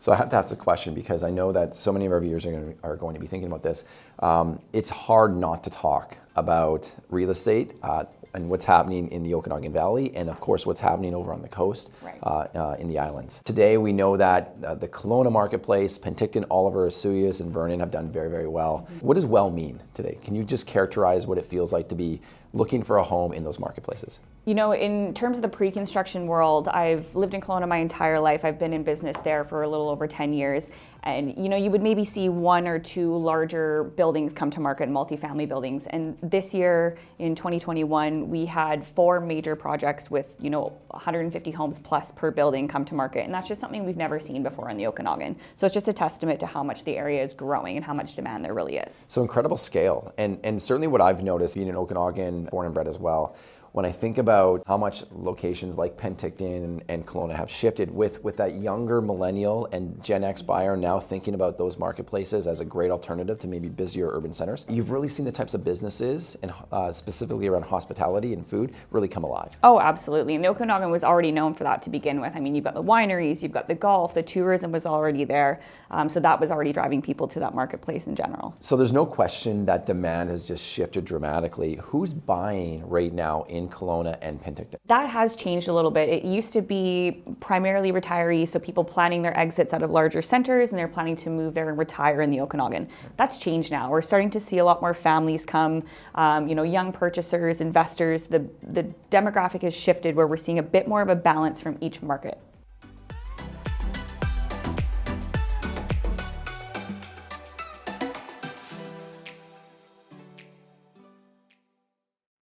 So I have to ask the question because I know that so many of our viewers are going to, are going to be thinking about this. Um, it's hard not to talk about real estate. Uh, and what's happening in the Okanagan Valley, and of course, what's happening over on the coast Right. uh, uh, in the islands. Today, we know that uh, the Kelowna marketplace, Penticton, Oliver, Osoyoos, and Vernon have done very, very well. What does well mean today? Can you just characterize what it feels like to be looking for a home in those marketplaces? You know, in terms of the pre construction world, I've lived in Kelowna my entire life. I've been in business there for a little over 10 years. And, you know, you would maybe see one or two larger buildings come to market, multifamily buildings. And this year, in 2021, we had four major projects with, you know, 150 homes plus per building come to market. And that's just something we've never seen before in the Okanagan. So it's just a testament to how much the area is growing and how much demand there really is. So incredible scale, and and certainly what I've noticed being in Okanagan, born and bred as well. When I think about how much locations like Penticton and, and Kelowna have shifted with, with that younger millennial and Gen X buyer now thinking about those marketplaces as a great alternative to maybe busier urban centers, you've really seen the types of businesses and uh, specifically around hospitality and food really come alive. Oh, absolutely. And the Okanagan was already known for that to begin with. I mean, you've got the wineries, you've got the golf, the tourism was already there. Um, so that was already driving people to that marketplace in general. So there's no question that demand has just shifted dramatically. Who's buying right now in Kelowna and Penticton? That has changed a little bit. It used to be primarily retirees, so people planning their exits out of larger centers and they're planning to move there and retire in the Okanagan. That's changed now. We're starting to see a lot more families come, um, you know, young purchasers, investors. The, the demographic has shifted where we're seeing a bit more of a balance from each market.